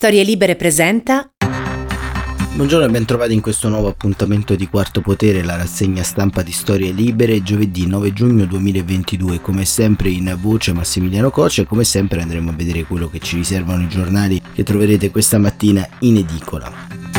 Storie Libere presenta. Buongiorno e ben trovati in questo nuovo appuntamento di Quarto Potere, la rassegna stampa di Storie Libere, giovedì 9 giugno 2022. Come sempre in voce Massimiliano Coce e come sempre andremo a vedere quello che ci riservano i giornali che troverete questa mattina in edicola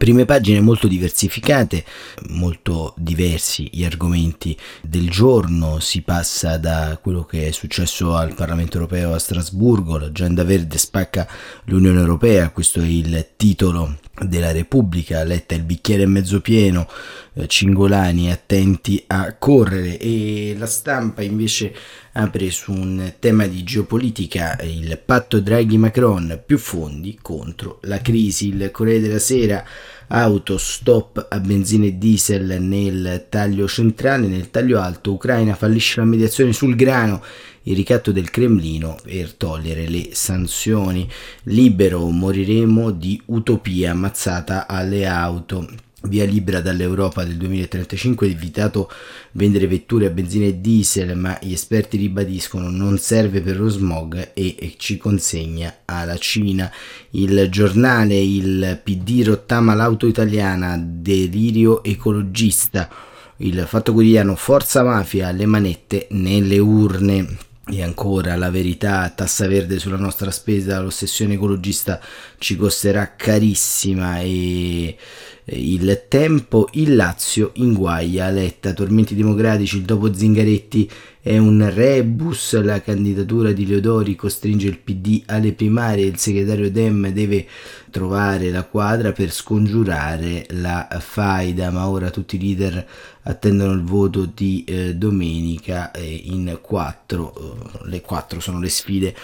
prime pagine molto diversificate, molto diversi gli argomenti del giorno, si passa da quello che è successo al Parlamento europeo a Strasburgo, l'agenda verde spacca l'Unione Europea, questo è il titolo della Repubblica, letta il bicchiere mezzo pieno, eh, Cingolani attenti a correre e la stampa invece apre su un tema di geopolitica, il patto Draghi-Macron, più fondi contro la crisi, il Corriere della Sera auto stop a benzina e diesel nel taglio centrale, nel taglio alto Ucraina fallisce la mediazione sul grano il ricatto del Cremlino per togliere le sanzioni. Libero moriremo di utopia ammazzata alle auto. Via libera dall'Europa del 2035 è invitato vendere vetture a benzina e diesel, ma gli esperti ribadiscono non serve per lo smog e ci consegna alla Cina. Il giornale, il PD rottama l'auto italiana, delirio ecologista. Il fatto quotidiano Forza Mafia, le manette nelle urne. E ancora la verità, tassa verde sulla nostra spesa, l'ossessione ecologista ci costerà carissima e il tempo, il Lazio inguaglia Letta, tormenti democratici, il dopo Zingaretti è un rebus, la candidatura di Leodori costringe il PD alle primarie, il segretario Dem deve trovare la quadra per scongiurare la faida, ma ora tutti i leader attendono il voto di eh, domenica eh, in quattro, eh, le quattro sono le sfide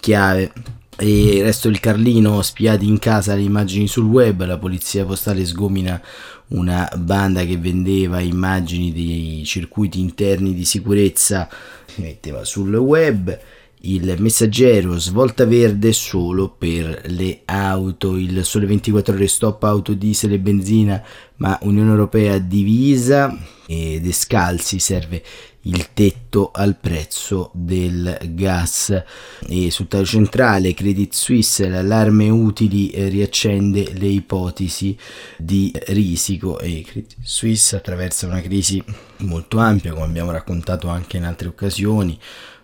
chiave. E il resto del Carlino spiati in casa le immagini sul web, la polizia postale sgomina una banda che vendeva immagini dei circuiti interni di sicurezza, si metteva sul web, il messaggero svolta verde solo per le auto, il sole 24 ore stop auto diesel e benzina, ma Unione Europea divisa e descalzi serve il tetto al prezzo del gas. E sul taglio centrale Credit Suisse l'allarme utili eh, riaccende le ipotesi di risico e Credit Suisse attraversa una crisi molto ampia come abbiamo raccontato anche in altre occasioni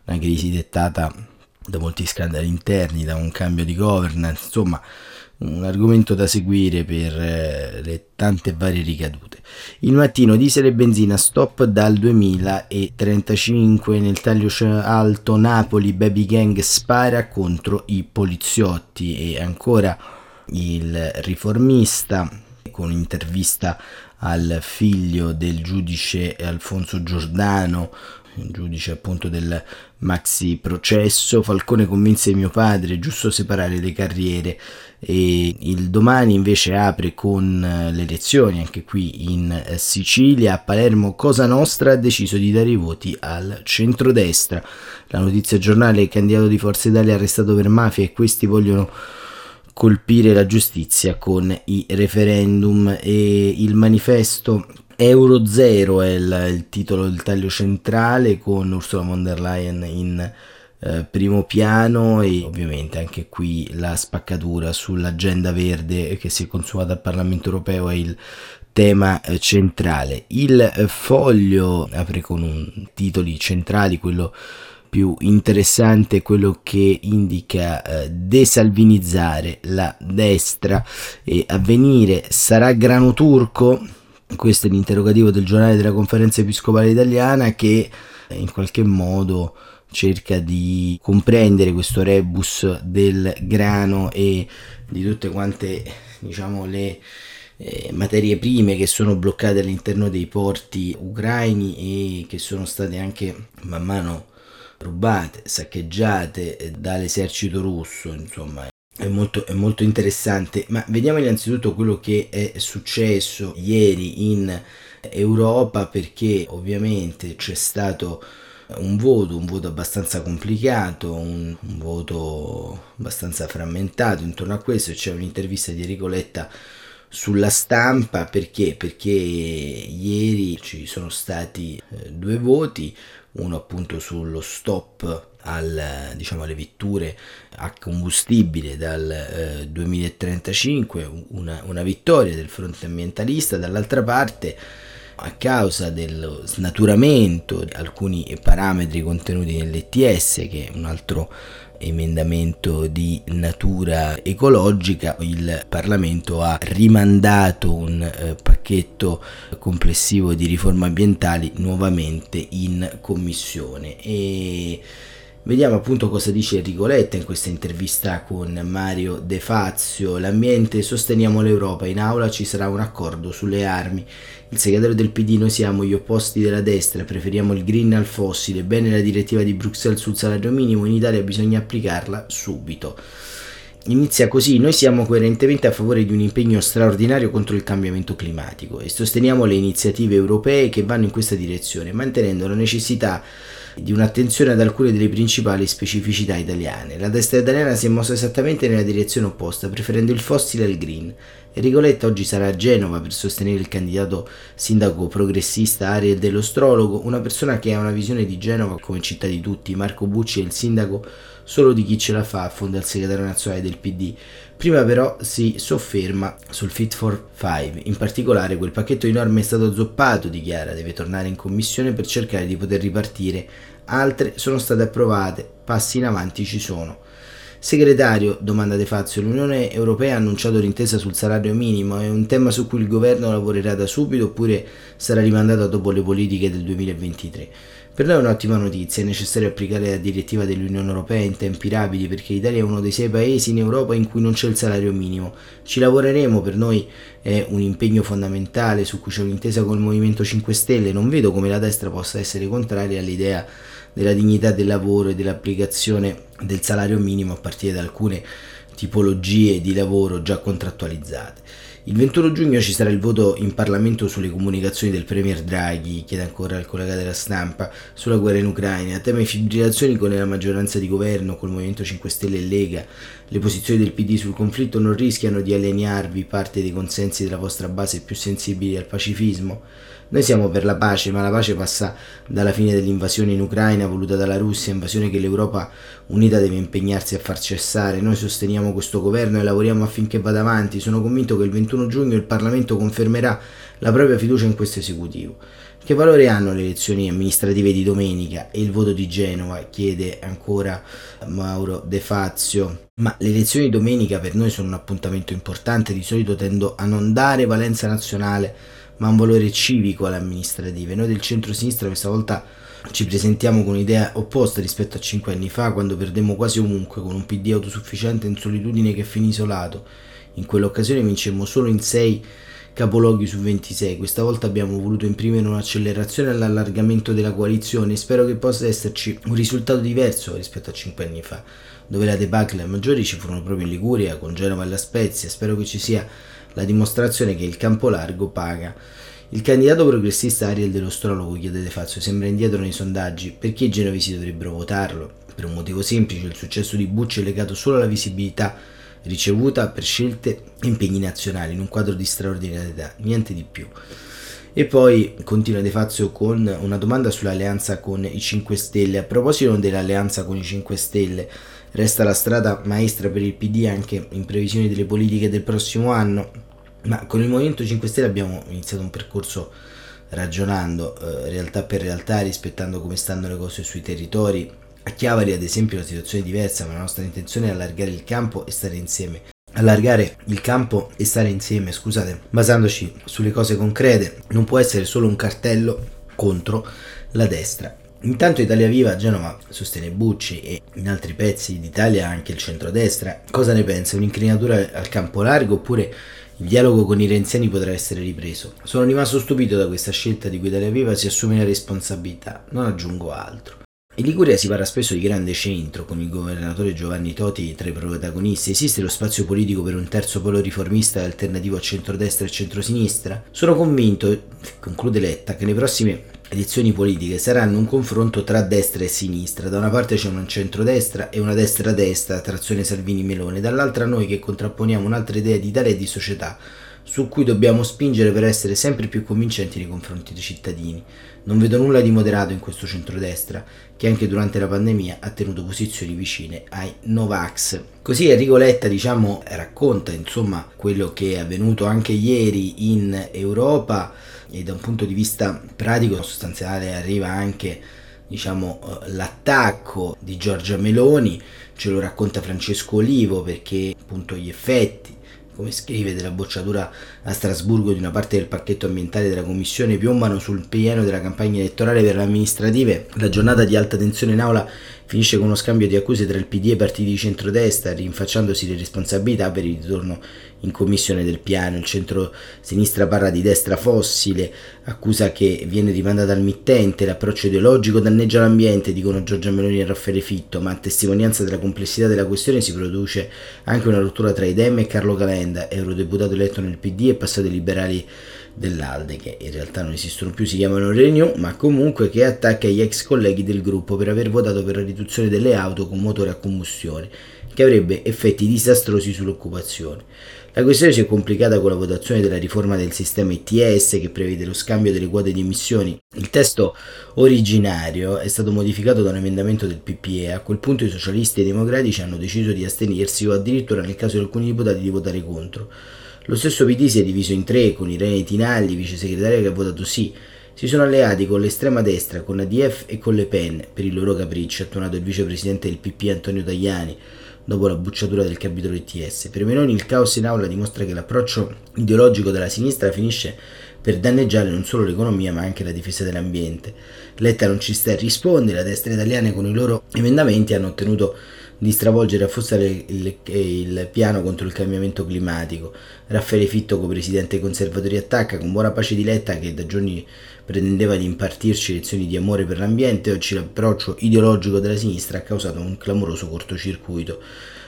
una crisi dettata da molti scandali interni da un cambio di governance insomma un argomento da seguire per eh, le tante varie ricadute. Il mattino diesel e benzina stop dal 2035 nel taglio alto Napoli Baby Gang spara contro i poliziotti e ancora il riformista con intervista al figlio del giudice Alfonso Giordano giudice appunto del maxi processo. Falcone convinse mio padre, giusto separare le carriere e il domani invece apre con eh, le elezioni anche qui in eh, Sicilia. A Palermo Cosa Nostra ha deciso di dare i voti al centrodestra. La notizia giornale, il candidato di Forza Italia arrestato per mafia e questi vogliono colpire la giustizia con i referendum e il manifesto Euro Zero è il, il, titolo del taglio centrale con Ursula von der Leyen in eh, primo piano e ovviamente anche qui la spaccatura sull'agenda verde che si è consumata al Parlamento europeo è il tema eh, centrale. Il eh, foglio apre con un titoli centrali, quello più interessante quello che indica eh, desalvinizzare la destra e avvenire. Sarà grano turco? Questo è l'interrogativo del giornale della conferenza episcopale italiana che in qualche modo cerca di comprendere questo rebus del grano e di tutte quante diciamo le eh, materie prime che sono bloccate all'interno dei porti ucraini e che sono state anche man mano rubate, saccheggiate dall'esercito russo, insomma è molto, è molto interessante, ma vediamo innanzitutto quello che è successo ieri in Europa perché ovviamente c'è stato un voto, un voto abbastanza complicato, un, un, voto abbastanza frammentato intorno a questo, c'è un'intervista di Enrico Letta sulla stampa perché? Perché ieri ci sono stati eh, due voti, uno appunto sullo stop al, diciamo, alle vetture a combustibile dal eh, 2035, una, una vittoria del fronte ambientalista, dall'altra parte a causa dello snaturamento di alcuni parametri contenuti nell'ETS, che è un altro emendamento di natura ecologica, il Parlamento ha rimandato un eh, pacchetto complessivo di riforme ambientali nuovamente in commissione. E Vediamo appunto cosa dice Enrico Letta in questa intervista con Mario De Fazio. L'ambiente sosteniamo l'Europa, in aula ci sarà un accordo sulle armi. Il segretario del PD noi siamo gli opposti della destra, preferiamo il green al fossile, bene la direttiva di Bruxelles sul salario minimo, in Italia bisogna applicarla subito. Inizia così, noi siamo coerentemente a favore di un impegno straordinario contro il cambiamento climatico e sosteniamo le iniziative europee che vanno in questa direzione, mantenendo la necessità di un'attenzione ad alcune delle principali specificità italiane. La destra italiana si è mossa esattamente nella direzione opposta, preferendo il fossile al green. Enrico Letta oggi sarà a Genova per sostenere il candidato sindaco progressista Ariel dello Strologo, una persona che ha una visione di Genova come città di tutti. Marco Bucci è il sindaco solo di chi ce la fa, fonda il segretario nazionale del PD. Prima però si sofferma sul Fit for Five, in particolare quel pacchetto di norme è stato zoppato, dichiara, deve tornare in commissione per cercare di poter ripartire, altre sono state approvate, passi in avanti ci sono. Segretario, domanda De Fazio, l'Unione Europea ha annunciato l'intesa sul salario minimo, è un tema su cui il governo lavorerà da subito oppure sarà rimandato dopo le politiche del 2023? Per noi è un'ottima notizia, è necessario applicare la direttiva dell'Unione Europea in tempi rapidi perché l'Italia è uno dei sei paesi in Europa in cui non c'è il salario minimo. Ci lavoreremo, per noi è un impegno fondamentale su cui c'è un'intesa con il Movimento 5 Stelle, non vedo come la destra possa essere contraria all'idea della dignità del lavoro e dell'applicazione del salario minimo a partire da alcune tipologie di lavoro già contrattualizzate. Il 21 giugno ci sarà il voto in Parlamento sulle comunicazioni del Premier Draghi, chiede ancora il collega della stampa, sulla guerra in Ucraina. Tema fibrillazioni con la maggioranza di governo, col Movimento 5 Stelle e Lega, le posizioni del PD sul conflitto non rischiano di alienarvi parte dei consensi della vostra base più sensibili al pacifismo? Noi siamo per la pace, ma la pace passa dalla fine dell'invasione in Ucraina voluta dalla Russia, invasione che l'Europa unita deve impegnarsi a far cessare. Noi sosteniamo questo governo e lavoriamo affinché vada avanti. Sono convinto che il 21 giugno il Parlamento confermerà la propria fiducia in questo esecutivo. Che valore hanno le elezioni amministrative di domenica e il voto di Genova? chiede ancora Mauro De Fazio. Ma le elezioni di domenica per noi sono un appuntamento importante, di solito tendo a non dare valenza nazionale ma un valore civico alle amministrative. Noi del centro-sinistra questa volta ci presentiamo con un'idea opposta rispetto a cinque anni fa, quando perdemmo quasi ovunque con un PD autosufficiente in solitudine che finì isolato. In quell'occasione vincemmo solo in 6 capologhi su 26. Questa volta abbiamo voluto imprimere un'accelerazione all'allargamento della coalizione e spero che possa esserci un risultato diverso rispetto a cinque anni fa, dove la debacle maggiori ci furono proprio in Liguria, con Genova e la Spezia. Spero che ci sia la dimostrazione che il campo largo paga. Il candidato progressista Ariel dello Strologo chiede De Fazio sembra indietro nei sondaggi, perché i genovesi dovrebbero votarlo? Per un motivo semplice, il successo di Bucci è legato solo alla visibilità ricevuta per scelte e impegni nazionali in un quadro di straordinarietà, niente di più. E poi continua De Fazio con una domanda sull'alleanza con i 5 Stelle. A proposito dell'alleanza con i 5 Stelle, Resta la strada maestra per il PD anche in previsione delle politiche del prossimo anno, ma con il Movimento 5 Stelle abbiamo iniziato un percorso ragionando eh, realtà per realtà, rispettando come stanno le cose sui territori. A Chiavari ad esempio la situazione è diversa, ma la nostra intenzione è allargare il campo e stare insieme. Allargare il campo e stare insieme, scusate, basandoci sulle cose concrete, non può essere solo un cartello contro la destra. Intanto Italia Viva Genova sostiene Bucci e in altri pezzi d'Italia anche il centrodestra. Cosa ne pensa? Un'incrinatura al campo largo oppure il dialogo con i renziani potrà essere ripreso? Sono rimasto stupito da questa scelta di cui Italia Viva si assume la responsabilità, non aggiungo altro. In Liguria si parla spesso di grande centro, con il governatore Giovanni Toti tra i protagonisti. Esiste lo spazio politico per un terzo polo riformista alternativo a centrodestra e centrosinistra? Sono convinto, conclude Letta, che nei prossimi elezioni politiche saranno un confronto tra destra e sinistra. Da una parte c'è un centrodestra e una destra-destra, trazione Salvini-Melone, dall'altra noi che contrapponiamo un'altra idea di Italia e di società, su cui dobbiamo spingere per essere sempre più convincenti nei confronti dei cittadini. Non vedo nulla di moderato in questo centrodestra, che anche durante la pandemia ha tenuto posizioni vicine ai Novax. Così Enrico Letta, diciamo, racconta insomma quello che è avvenuto anche ieri in Europa e da un punto di vista pratico sostanziale arriva anche diciamo, eh, l'attacco di Giorgia Meloni, ce lo racconta Francesco Olivo perché appunto gli effetti come scrive, della bocciatura a Strasburgo di una parte del pacchetto ambientale della Commissione piombano sul pieno della campagna elettorale per le amministrative. La giornata di alta tensione in aula finisce con uno scambio di accuse tra il PD e i partiti di centrodestra, rinfacciandosi le responsabilità per il ritorno in commissione del piano. Il centro-sinistra parla di destra fossile, accusa che viene rimandata al mittente, l'approccio ideologico danneggia l'ambiente, dicono Giorgia Meloni e Raffaele Fitto, ma a testimonianza della complessità della questione si produce anche una rottura tra Idem e Carlo Calenda, eurodeputato eletto nel PD e passato ai liberali dell'Alde, che in realtà non esistono più, si chiamano Renew, ma comunque che attacca gli ex colleghi del gruppo per aver votato per la riduzione delle auto con motore a combustione, che avrebbe effetti disastrosi sull'occupazione. La questione si è complicata con la votazione della riforma del sistema ITS che prevede lo scambio delle quote di emissioni. Il testo originario è stato modificato da un emendamento del PPE. A quel punto i socialisti e i democratici hanno deciso di astenersi o addirittura nel caso di alcuni deputati di votare contro. Lo stesso PD si è diviso in tre, con Irene Tinalli, vice segretaria che ha votato sì. Si sono alleati con l'estrema destra, con ADF e con Le Pen, per il loro capriccio, ha attuato il vicepresidente del PP Antonio Tajani, dopo la bucciatura del capitolo ITS. Per Meloni il caos in aula dimostra che l'approccio ideologico della sinistra finisce per danneggiare non solo l'economia ma anche la difesa dell'ambiente. Letta non ci sta a rispondere, la destra italiana con i loro emendamenti hanno ottenuto di stravolgere e affossare il, il, piano contro il cambiamento climatico. Raffaele Fitto, co-presidente dei conservatori, attacca con buona pace di Letta che da giorni pretendeva di impartirci lezioni di amore per l'ambiente. Oggi l'approccio ideologico della sinistra ha causato un clamoroso cortocircuito.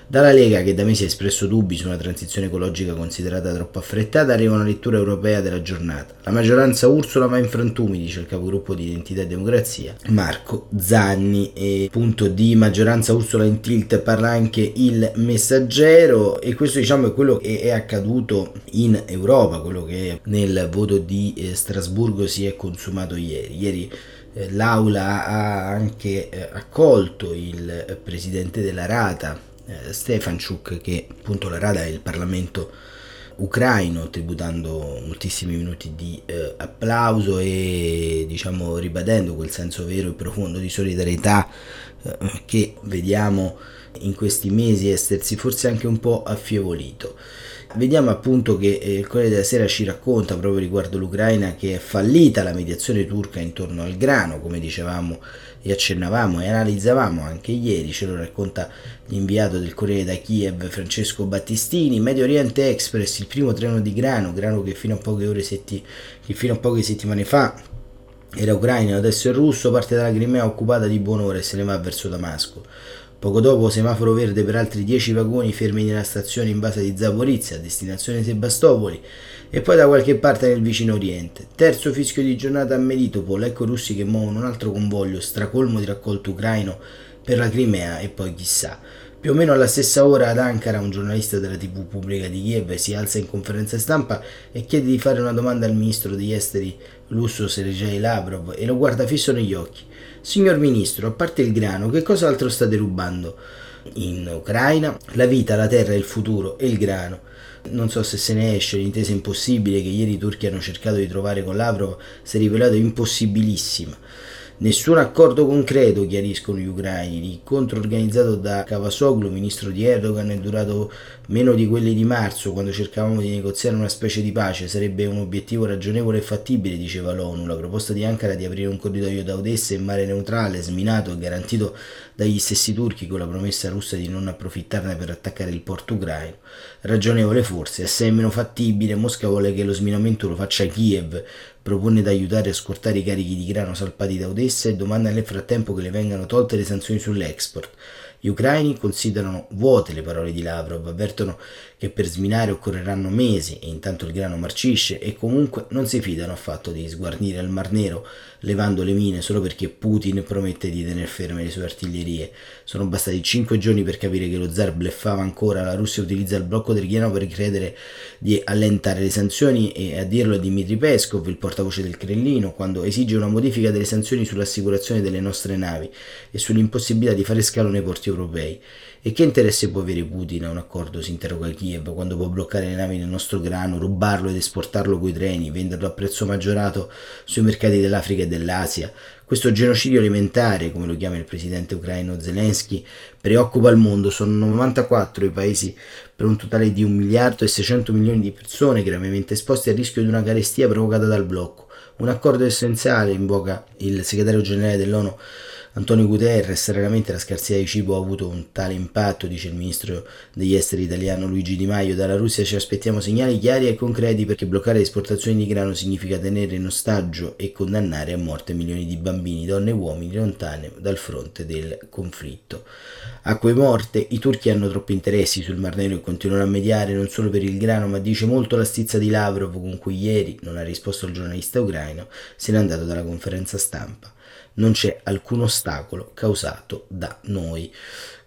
Dalla Lega, che da mesi ha espresso dubbi su una transizione ecologica considerata troppo affrettata, arriva una lettura europea della giornata. La maggioranza Ursula va in frantumi, dice il capogruppo di Identità e Democrazia, Marco Zanni. E punto di maggioranza Ursula in tilt parla anche il messaggero e questo diciamo è quello che è accaduto in Europa, quello che nel voto di eh, Strasburgo si è consumato ieri. Ieri eh, l'Aula ha anche eh, accolto il presidente della Rata, eh, Stefanchuk che appunto la Rada è il Parlamento ucraino tributando moltissimi minuti di eh, applauso e diciamo ribadendo quel senso vero e profondo di solidarietà eh, che vediamo in questi mesi essersi forse anche un po' affievolito. Vediamo appunto che eh, il Corriere della Sera ci racconta proprio riguardo l'Ucraina che è fallita la mediazione turca intorno al grano, come dicevamo e accennavamo e analizzavamo anche ieri, ce lo racconta l'inviato del Corriere da Kiev Francesco Battistini, Medio Oriente Express, il primo treno di grano, grano che fino a poche, ore setti, che fino a poche settimane fa era ucraino, adesso è russo, parte dalla Crimea occupata di buon'ora e se ne va verso Damasco. Poco dopo semaforo verde per altri 10 vagoni fermi nella stazione in base di Zaporizia destinazione Sebastopoli e poi da qualche parte nel vicino oriente. Terzo fischio di giornata a Melitopol, ecco i russi che muovono un altro convoglio stracolmo di raccolto ucraino per la Crimea e poi chissà. Più o meno alla stessa ora ad Ankara un giornalista della TV pubblica di Kiev si alza in conferenza stampa e chiede di fare una domanda al ministro degli esteri Lusso Sergei Lavrov e lo guarda fisso negli occhi. Signor ministro, a parte il grano, che cosa altro state rubando? In Ucraina la vita, la terra, il futuro e il grano. Non so se se ne esce, l'intesa impossibile che ieri i turchi hanno cercato di trovare con Lavrov si è rivelata impossibilissima. Nessun accordo concreto, chiariscono gli ucraini. L'incontro organizzato da Cavasoglu, ministro di Erdogan, è durato meno di quelli di marzo, quando cercavamo di negoziare una specie di pace. Sarebbe un obiettivo ragionevole e fattibile, diceva l'ONU. La proposta di Ankara di aprire un corridoio da Odessa in mare neutrale, sminato e garantito dagli stessi turchi con la promessa russa di non approfittarne per attaccare il porto ucraino. Ragionevole forse, assai meno fattibile. Mosca vuole che lo sminamento lo faccia Kiev, propone di aiutare a scortare i carichi di grano salpati da Odessa e domanda nel frattempo che le vengano tolte le sanzioni sull'export. Gli ucraini considerano vuote le parole di Lavrov, avvertono che per sminare occorreranno mesi e intanto il grano marcisce e comunque non si fidano affatto di sguarnire il Mar Nero levando le mine solo perché Putin promette di tenere ferme le sue artiglierie. Sono bastati cinque giorni per capire che lo zar bleffava ancora, la Russia utilizza il blocco del grano per credere di allentare le sanzioni e a dirlo è Dmitry Peskov, il portavoce del Cremlino, quando esige una modifica delle sanzioni sull'assicurazione delle nostre navi e sull'impossibilità di fare scalo nei porti europei. E che interesse può avere Putin a un accordo, si interroga Kiev, quando può bloccare le navi nel nostro grano, rubarlo ed esportarlo coi treni, venderlo a prezzo maggiorato sui mercati dell'Africa e dell'Asia? Questo genocidio alimentare, come lo chiama il presidente ucraino Zelensky, preoccupa il mondo. Sono 94 i paesi per un totale di 1 miliardo e 600 milioni di persone gravemente esposti al rischio di una carestia provocata dal blocco. Un accordo essenziale, invoca il segretario generale dell'ONU Antonio Guterres, raramente la scarsità di cibo ha avuto un tale impatto, dice il ministro degli esteri italiano Luigi Di Maio. Dalla Russia ci aspettiamo segnali chiari e concreti perché bloccare le esportazioni di grano significa tenere in ostaggio e condannare a morte milioni di bambini, donne e uomini lontane dal fronte del conflitto. A quei morte, i turchi hanno troppi interessi sul Mar Nero e continuano a mediare non solo per il grano, ma dice molto la stizza di Lavrov con cui ieri, non ha risposto il giornalista ucraino, se n'è andato dalla conferenza stampa non c'è alcun ostacolo causato da noi.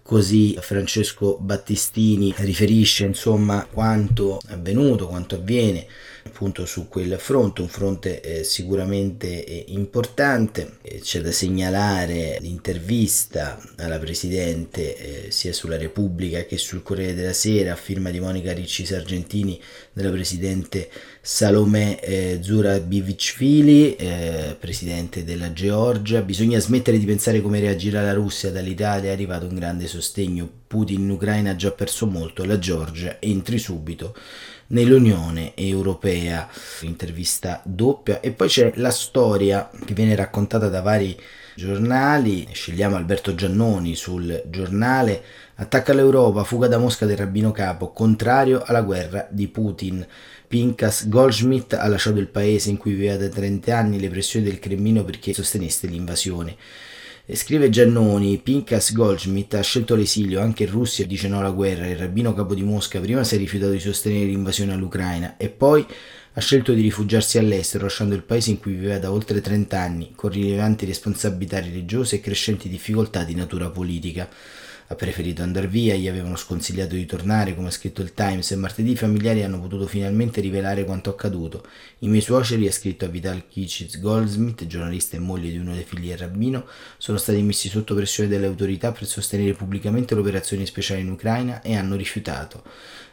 Così Francesco Battistini riferisce insomma quanto avvenuto, quanto avviene appunto su quel fronte, un fronte eh, sicuramente eh, importante. C'è da segnalare l'intervista alla Presidente eh, sia sulla Repubblica che sul Corriere della Sera a firma di Monica Ricci Sargentini della Presidente Salome eh, Zurabivicvili, eh, Presidente della Georgia. Bisogna smettere di pensare come reagirà la Russia, dall'Italia è arrivato un grande sostegno. Putin in Ucraina ha già perso molto, la Georgia entri subito nell'Unione Europea. Intervista doppia e poi c'è la storia che viene raccontata da vari giornali. Scegliamo Alberto Giannoni sul giornale. Attacca l'Europa, fuga da Mosca del rabbino capo, contrario alla guerra di Putin. Pinkas Goldschmidt ha lasciato il paese in cui viveva da 30 anni le pressioni del Cremlino perché sostenesse l'invasione. Scrive Giannoni, Pinkas Goldschmidt ha scelto l'esilio anche in Russia dice no alla guerra. Il rabbino capo di Mosca prima si è rifiutato di sostenere l'invasione all'Ucraina e poi ha scelto di rifugiarsi all'estero, lasciando il paese in cui viveva da oltre 30 anni, con rilevanti responsabilità religiose e crescenti difficoltà di natura politica ha preferito andare via, gli avevano sconsigliato di tornare, come ha scritto il Times, e martedì i familiari hanno potuto finalmente rivelare quanto accaduto. I miei suoceri, ha scritto a Vital Kichis Goldsmith, giornalista e moglie di uno dei figli del rabbino, sono stati messi sotto pressione dalle autorità per sostenere pubblicamente l'operazione speciale in Ucraina e hanno rifiutato.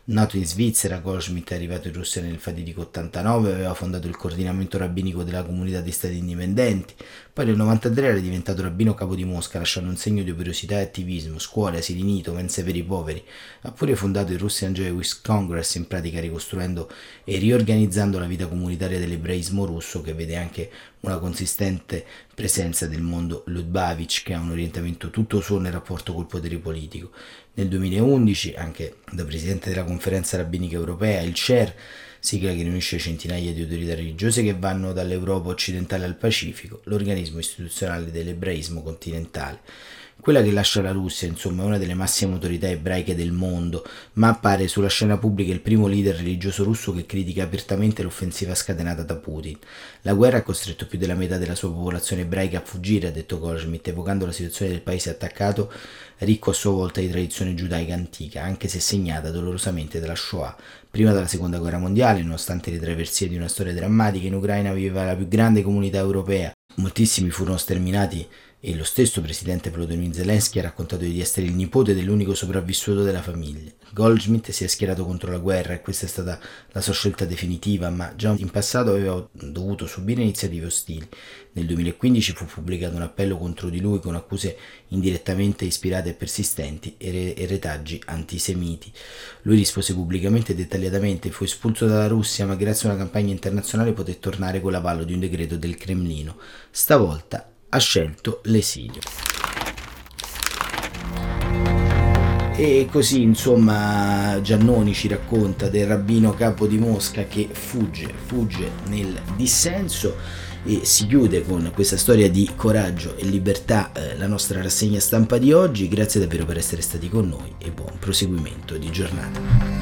Nato in Svizzera, Goldschmidt è arrivato in Russia nel fatidico 89, aveva fondato il coordinamento rabbinico della comunità di stati indipendenti, poi nel 93 era diventato rabbino capo di Mosca, lasciando un segno di operosità e attivismo, scuole, asili nido, mense per i poveri. Ha pure fondato il Russian Jewish Congress, in pratica ricostruendo e riorganizzando la vita comunitaria dell'ebraismo russo, che vede anche una consistente presenza del mondo Lubavitch, che ha un orientamento tutto suo nel rapporto col potere politico. Nel 2011, anche da presidente della conferenza rabbinica europea, il CER, sigla che riunisce centinaia di autorità religiose che vanno dall'Europa occidentale al Pacifico, l'organismo istituzionale dell'ebraismo continentale. Quella che lascia la Russia, insomma, è una delle massime autorità ebraiche del mondo, ma appare sulla scena pubblica il primo leader religioso russo che critica apertamente l'offensiva scatenata da Putin. La guerra ha costretto più della metà della sua popolazione ebraica a fuggire, ha detto Goldschmidt, evocando la situazione del paese attaccato, ricco a sua volta di tradizione giudaica antica, anche se segnata dolorosamente dalla Shoah. Prima della seconda guerra mondiale, nonostante le traversie di una storia drammatica, in Ucraina viveva la più grande comunità europea. Moltissimi furono sterminati e lo stesso presidente Volodymyr Zelensky ha raccontato di essere il nipote dell'unico sopravvissuto della famiglia. Goldschmidt si è schierato contro la guerra e questa è stata la sua scelta definitiva, ma già in passato aveva dovuto subire iniziative ostili. Nel 2015 fu pubblicato un appello contro di lui con accuse indirettamente ispirate e persistenti e retaggi antisemiti. Lui rispose pubblicamente e dettagliatamente, fu espulso dalla Russia, ma grazie a una campagna internazionale poté tornare con l'avallo di un decreto del Cremlino. Stavolta ha scelto l'esilio. E così insomma Giannoni ci racconta del rabbino capo di Mosca che fugge, fugge nel dissenso e si chiude con questa storia di coraggio e libertà eh, la nostra rassegna stampa di oggi. Grazie davvero per essere stati con noi e buon proseguimento di giornata.